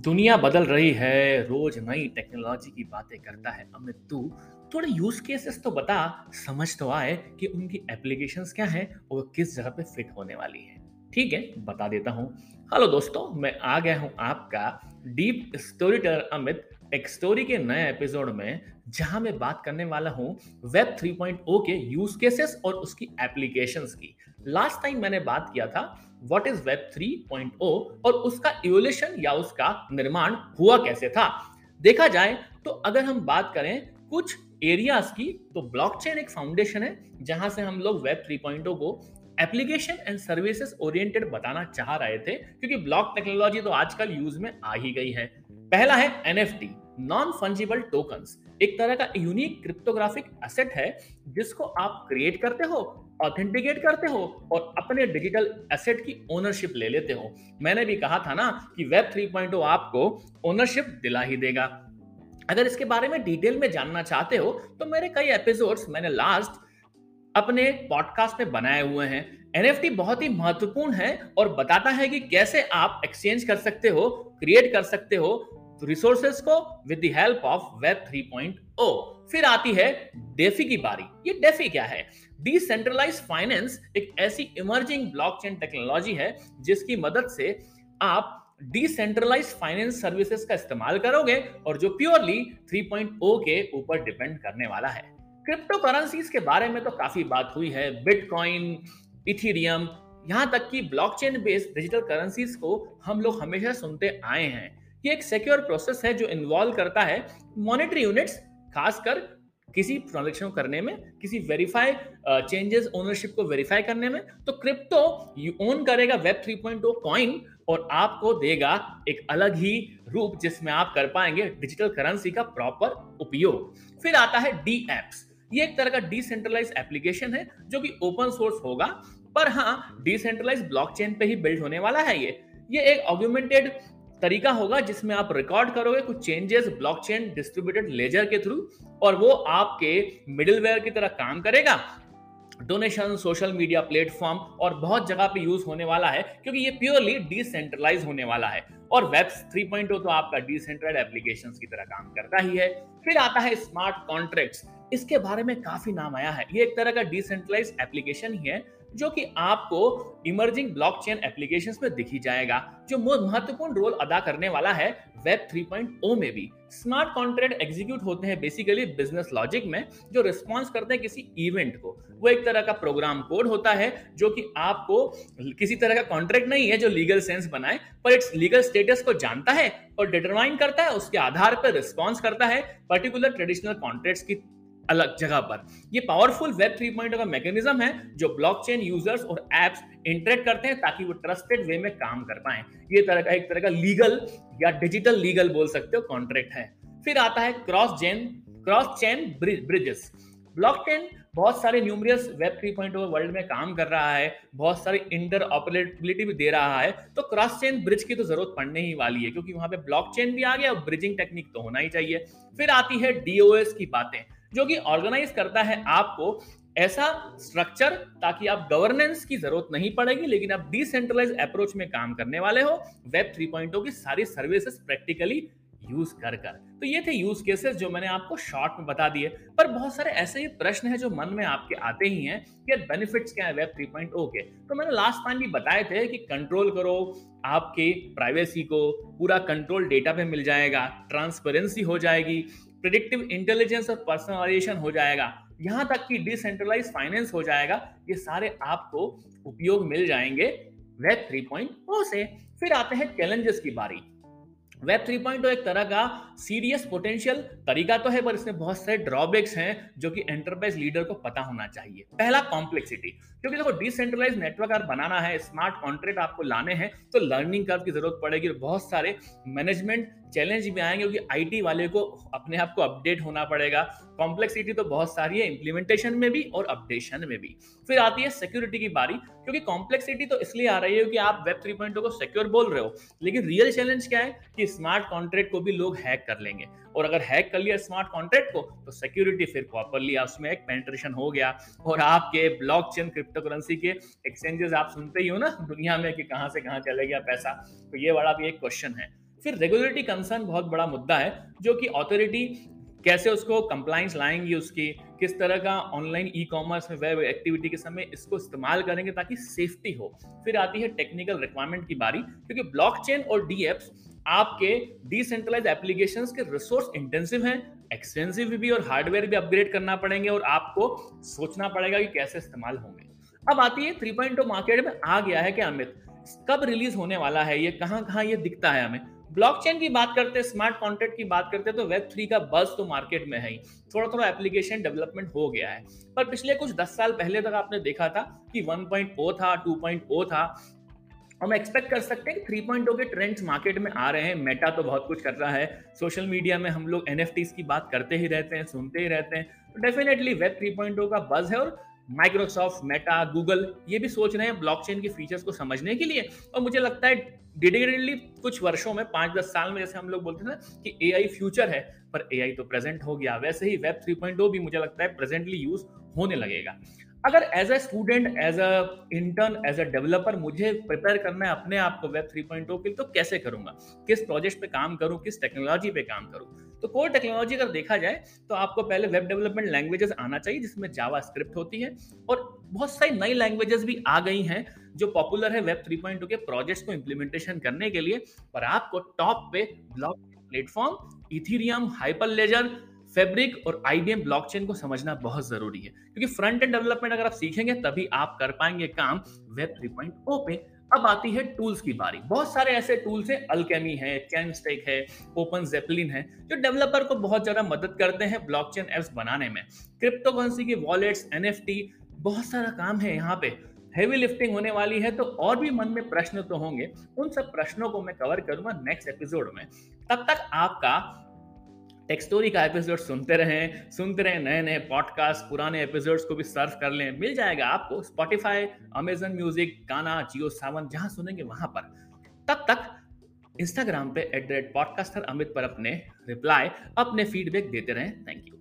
दुनिया बदल रही है, रोज नई टेक्नोलॉजी की बातें करता है अमित। तू थोड़े यूज़ केसेस तो बता, समझ तो आए कि उनकी एप्लीकेशन क्या हैं और किस जगह पे फिट होने वाली है। ठीक है, बता देता हूँ। हेलो दोस्तों, मैं आ गया हूँ आपका डीप स्टोरी टेलर अमित, एक स्टोरी के नए एपिसोड में, जहाँ मैं बात करने वाला हूँ वेब 3.0 के यूज़ केसेस और उसकी एप्लीकेशंस की। लास्ट टाइम मैंने बात किया था व्हाट इज़ वेब 3.0 और उसका इवोल्यूशन या उसका निर्माण हुआ कैसे था? देखा जाए तो अगर हम बात करें कुछ एरियाज़ की तो ब्लॉकचेन एक फाउंडेशन है, जहाँ से हम लोग वेब 3.0 को एप्लीकेशन एंड सर्विसेज़ ओरिएंटेड बताना चाह रहे थे, क्योंकि ब्लॉक टेक्नोलॉजी तो आजकल यूज़ में आ ही गई है। पहला है एनएफटी नॉन फंजिबल टोकन्स एक तरह का यूनिक क्रिप्टोग्राफिक एसेट है, जिसको आप क्रिएट करते हो ऑथेंटिकेट करते हो और अपने डिजिटल एसेट की ओनरशिप ले लेते हो। मैंने भी कहा था ना कि वेब 3.0 आपको ओनरशिप दिला ही देगा। अगर इसके बारे में डिटेल में जानना चाहते हो तो मेरे कई एपिसोड्स मैंने लास्ट अपने पॉडकास्ट में बनाए हुए हैं। एनएफटी बहुत ही महत्वपूर्ण है और बताता है कि कैसे आप एक्सचेंज कर सकते हो क्रिएट कर सकते हो रिसोर्सेस को विद हेल्प ऑफ़ वेब 3.0 फिर आती है डेफी की बारी। ये डेफी क्या है? डिसेंट्रलाइज फाइनेंस एक ऐसी इमर्जिंग ब्लॉकचेन टेक्नोलॉजी है जिसकी मदद से आप डिसेंट्रलाइज फाइनेंस सर्विसेज़ का इस्तेमाल करोगे और जो प्योरली 3.0 के ऊपर डिपेंड करने वाला है। क्रिप्टो करेंसीज के बारे में तो काफ़ी बात हुई है। बिटकॉइन इथीरियम यहाँ तक कि ब्लॉकचेन बेस्ड डिजिटल करेंसीज को हम लोग हमेशा सुनते आए हैं। ये एक सिक्योर प्रोसेस है जो इन्वॉल्व करता है मॉनिटरी यूनिट्स खासकर किसी ट्रांजेक्शन को करने में, किसी वेरीफाई चेंजेस ओनरशिप को वेरीफाई करने में तो क्रिप्टो यू ओन करेगा वेब 3.0 कॉइन और आपको देगा एक अलग ही रूप जिसमें आप कर पाएँगे डिजिटल करेंसी का प्रॉपर उपयोग। फिर आता है डी एप्स ये एक तरह का डिसेंट्रलाइज एप्लीकेशन है जो कि ओपन सोर्स होगा, पर हाँ डिसेंट्रलाइज ब्लॉकचेन पे ही बिल्ड होने वाला है ये। ये एक ऑग्यूमेंटेड तरीका होगा जिसमें आप रिकॉर्ड करोगे कुछ चेंजेस ब्लॉकचेन डिस्ट्रीब्यूटेड लेजर के थ्रू और वो आपके मिडिलवेयर की तरह काम करेगा। डोनेशन सोशल मीडिया प्लेटफॉर्म और बहुत जगह पे यूज़ होने वाला है, क्योंकि ये प्योरली डिसेंट्रलाइज होने वाला है। और वेब 3.0 तो आपका डिसेंट्रलाइज एप्लीकेशंस की तरह काम करता ही है। फिर आता है स्मार्ट कॉन्ट्रैक्ट्स इसके बारे में काफ़ी नाम आया है। ये एक तरह का डिसेंट्रलाइज एप्लीकेशन ही है। जो कि आपको इमर्जिंग ब्लॉकचेन एप्लीकेशंस में दिखी जाएगा, जो महत्वपूर्ण रोल अदा करने वाला है वेब 3.0 में भी। स्मार्ट कॉन्ट्रैक्ट एग्जीक्यूट होते हैं बेसिकली बिज़नेस लॉजिक में, जो रिस्पॉन्स करते हैं किसी इवेंट को। वो एक तरह का प्रोग्राम कोड होता है, जो कि आपको किसी तरह का कॉन्ट्रैक्ट नहीं है जो लीगल सेंस बनाए, पर इट्स लीगल स्टेटस को जानता है और डिटरमाइन करता है, उसके आधार पर रिस्पॉन्स करता है पर्टिकुलर ट्रेडिशनल कॉन्ट्रैक्ट्स की अलग जगह पर। ये पावरफुल वेब 3.0 का मैकेनिज्म है जो ब्लॉकचेन यूज़र्स और एप्स इंटरेक्ट करते हैं ताकि वो ट्रस्टेड वे में काम कर पाए। ये तरह का, एक तरह का लीगल या डिजिटल लीगल बोल सकते हो कॉन्ट्रैक्ट है। फिर आता है cross chain cross chain bridges blockchain बहुत सारे न्यूमरियस वेब 3.0 वर्ल्ड में काम कर रहा है, बहुत सारी इंटर ऑपरेबिलिटी भी दे रहा है तो क्रॉस चेन ब्रिज की तो ज़रूरत पड़ने ही वाली है, क्योंकि वहाँ पे ब्लॉकचेन भी आ गया और ब्रिजिंग टेक्निक तो होना ही चाहिए। फिर आती है डीओएस की बातें। जो कि ऑर्गेनाइज करता है आपको ऐसा स्ट्रक्चर ताकि आप गवर्नेंस की ज़रूरत नहीं पड़ेगी, लेकिन आप डिसेंट्रलाइज अप्रोच में काम करने वाले हो वेब 3.0 की सारी सर्विसेज़ प्रैक्टिकली यूज़ कर कर। तो ये थे यूज़ केसेस जो मैंने आपको शॉर्ट में बता दिए। पर बहुत सारे ऐसे ही प्रश्न हैं जो मन में आपके आते ही हैं कि बेनिफिट्स क्या है वेब 3.0 के? तो मैंने लास्ट टाइम भी बताए थे कि कंट्रोल करो, आपके प्राइवेसी को पूरा कंट्रोल डेटा पे मिल जाएगा ट्रांसपेरेंसी हो जाएगी प्रिडिक्टिव इंटेलिजेंस और पर्सनलाइजेशन हो जाएगा। यहाँ तक कि डिसेंट्रलाइज फाइनेंस हो जाएगा। ये सारे आपको उपयोग मिल जाएँगे। वेब 3.0 से। फिर आते हैं चैलेंजेस की बारी। वेब 3.0 एक तरह का सीरियस पोटेंशियल तरीका तो है, पर इसमें बहुत सारे ड्रॉबैक्स हैं जो कि एंटरप्राइज लीडर को पता होना चाहिए। पहला कॉम्प्लेक्सिटी क्योंकि देखो डिसेंट्रलाइज नेटवर्क अगर बनाना है स्मार्ट कॉन्ट्रैक्ट आपको लाने हैं तो लर्निंग कर्व की ज़रूरत पड़ेगी और बहुत सारे मैनेजमेंट चैलेंज भी आएँगे, क्योंकि आईटी वाले को अपने आप को अपडेट होना पड़ेगा। कॉम्प्लेक्सिटी तो बहुत सारी है इंप्लीमेंटेशन में भी और अपडेशन में भी। फिर आती है सिक्योरिटी की बारी, क्योंकि कॉम्प्लेक्सिटी तो इसलिए आ रही है कि आप वेब 3.0 को सिक्योर बोल रहे हो, लेकिन रियल चैलेंज क्या है कि स्मार्ट कॉन्ट्रैक्ट को भी लोग हैक कर लेंगे। और अगर हैक कर लिया स्मार्ट कॉन्ट्रैक्ट को तो सिक्योरिटी फिर प्रॉपरली उसमें एक पेंट्रेशन हो गया। और आपके ब्लॉकचेन क्रिप्टो करेंसी के एक्सचेंजेस आप सुनते ही हो ना, दुनिया में कि कहाँ से कहाँ चले गया पैसा। तो ये बड़ा भी एक क्वेश्चन है। फिर रेगुलेटरी कंसर्न बहुत बड़ा मुद्दा है, जो कि अथॉरिटी कैसे उसको कंप्लाइंस लाएँगी उसकी, किस तरह का ऑनलाइन ई कॉमर्स में वेब एक्टिविटी के समय इसको इस्तेमाल करेंगे ताकि सेफ्टी हो। फिर आती है टेक्निकल रिक्वायरमेंट की बारी, क्योंकि ब्लॉकचेन और डीएप्स आपके डिसेंट्रलाइज एप्लीकेशन के रिसोर्स इंटेंसिव हैं एक्सपेंसिव भी और हार्डवेयर भी अपग्रेड करना पड़ेंगे और आपको सोचना पड़ेगा कि कैसे इस्तेमाल होंगे। अब आती है थ्री पॉइंट मार्केट में आ गया है क्या अमित? कब रिलीज़ होने वाला है? ये कहाँ कहाँ ये दिखता है हमें? ब्लॉकचेन की बात करते हैं स्मार्ट कॉन्ट्रैक्ट की बात करते हैं तो वेब थ्री का बस तो मार्केट में है ही। थोड़ा थोड़ा एप्लीकेशन डेवलपमेंट हो गया है। पर पिछले कुछ दस साल पहले तक आपने देखा था कि 1.0 था 2.0 था। हम एक्सपेक्ट कर सकते हैं कि 3.0 के ट्रेंड्स मार्केट में आ रहे हैं। मेटा तो बहुत कुछ कर रहा है। सोशल मीडिया में हम लोग एन की बात करते ही रहते हैं, सुनते ही रहते हैं। तो डेफिनेटली वेब 3.0 का बज है और माइक्रोसॉफ्ट मेटा गूगल ये भी सोच रहे हैं ब्लॉकचेन के फीचर्स को समझने के लिए। और मुझे लगता है डिडिकेटली कुछ वर्षों में पाँच दस साल में जैसे हम लोग बोलते हैं ना कि एआई फ्यूचर है, पर एआई तो प्रेजेंट हो गया। वैसे ही वेब 3.0 भी मुझे लगता है प्रेजेंटली यूज़ होने लगेगा। अगर as a student as a intern as a developer मुझे प्रिपेयर करना है अपने आप को वेब 3.0 के लिए तो कैसे करूँगा? किस प्रोजेक्ट पे काम करूँ? किस टेक्नोलॉजी पे काम करूँ? तो कोर टेक्नोलॉजी अगर देखा जाए तो आपको पहले वेब डेवलपमेंट लैंग्वेजेस आना चाहिए, जिसमें जावा स्क्रिप्ट होती है, और बहुत सारी नई लैंग्वेजेस भी आ गई हैं, जो पॉपुलर है वेब 3.2 के प्रोजेक्ट्स को इंप्लीमेंटेशन करने के लिए पर आपको टॉप पे block platform Ethereum hyperledger fabric और आईबीएम ब्लॉकचेन को समझना बहुत ज़रूरी है, क्योंकि फ्रंट एंड डेवलपमेंट अगर आप सीखेंगे, तभी आप कर पाएँगे काम वेब 3.0 पे। अब आती है टूल्स की बारी। बहुत सारे ऐसे टूल्स हैं अल्केमी है कैनस्टेक है ओपन जेपलिन है, जो डेवलपर को बहुत ज़्यादा मदद करते हैं ब्लॉकचेन एप्स बनाने में। क्रिप्टो करेंसी की वॉलेट्स एनएफटी बहुत सारा काम है यहाँ पे। हैवी लिफ्टिंग होने वाली है तो और भी मन में प्रश्न तो होंगे। उन सब प्रश्नों को मैं कवर करूँगा नेक्स्ट एपिसोड में। तब तक आपका टेक स्टोरी का एपिसोड सुनते रहें सुनते रहें नए नए पॉडकास्ट पुराने एपिसोड्स को भी सर्च कर लें। मिल जाएगा आपको स्पॉटिफाई अमेजन म्यूज़िक गाना जियो सावन जहाँ सुनेंगे वहाँ पर। तब तक इंस्टाग्राम पे at the rate podcaster Amit पर अपने रिप्लाई अपने फीडबैक देते रहें। Thank you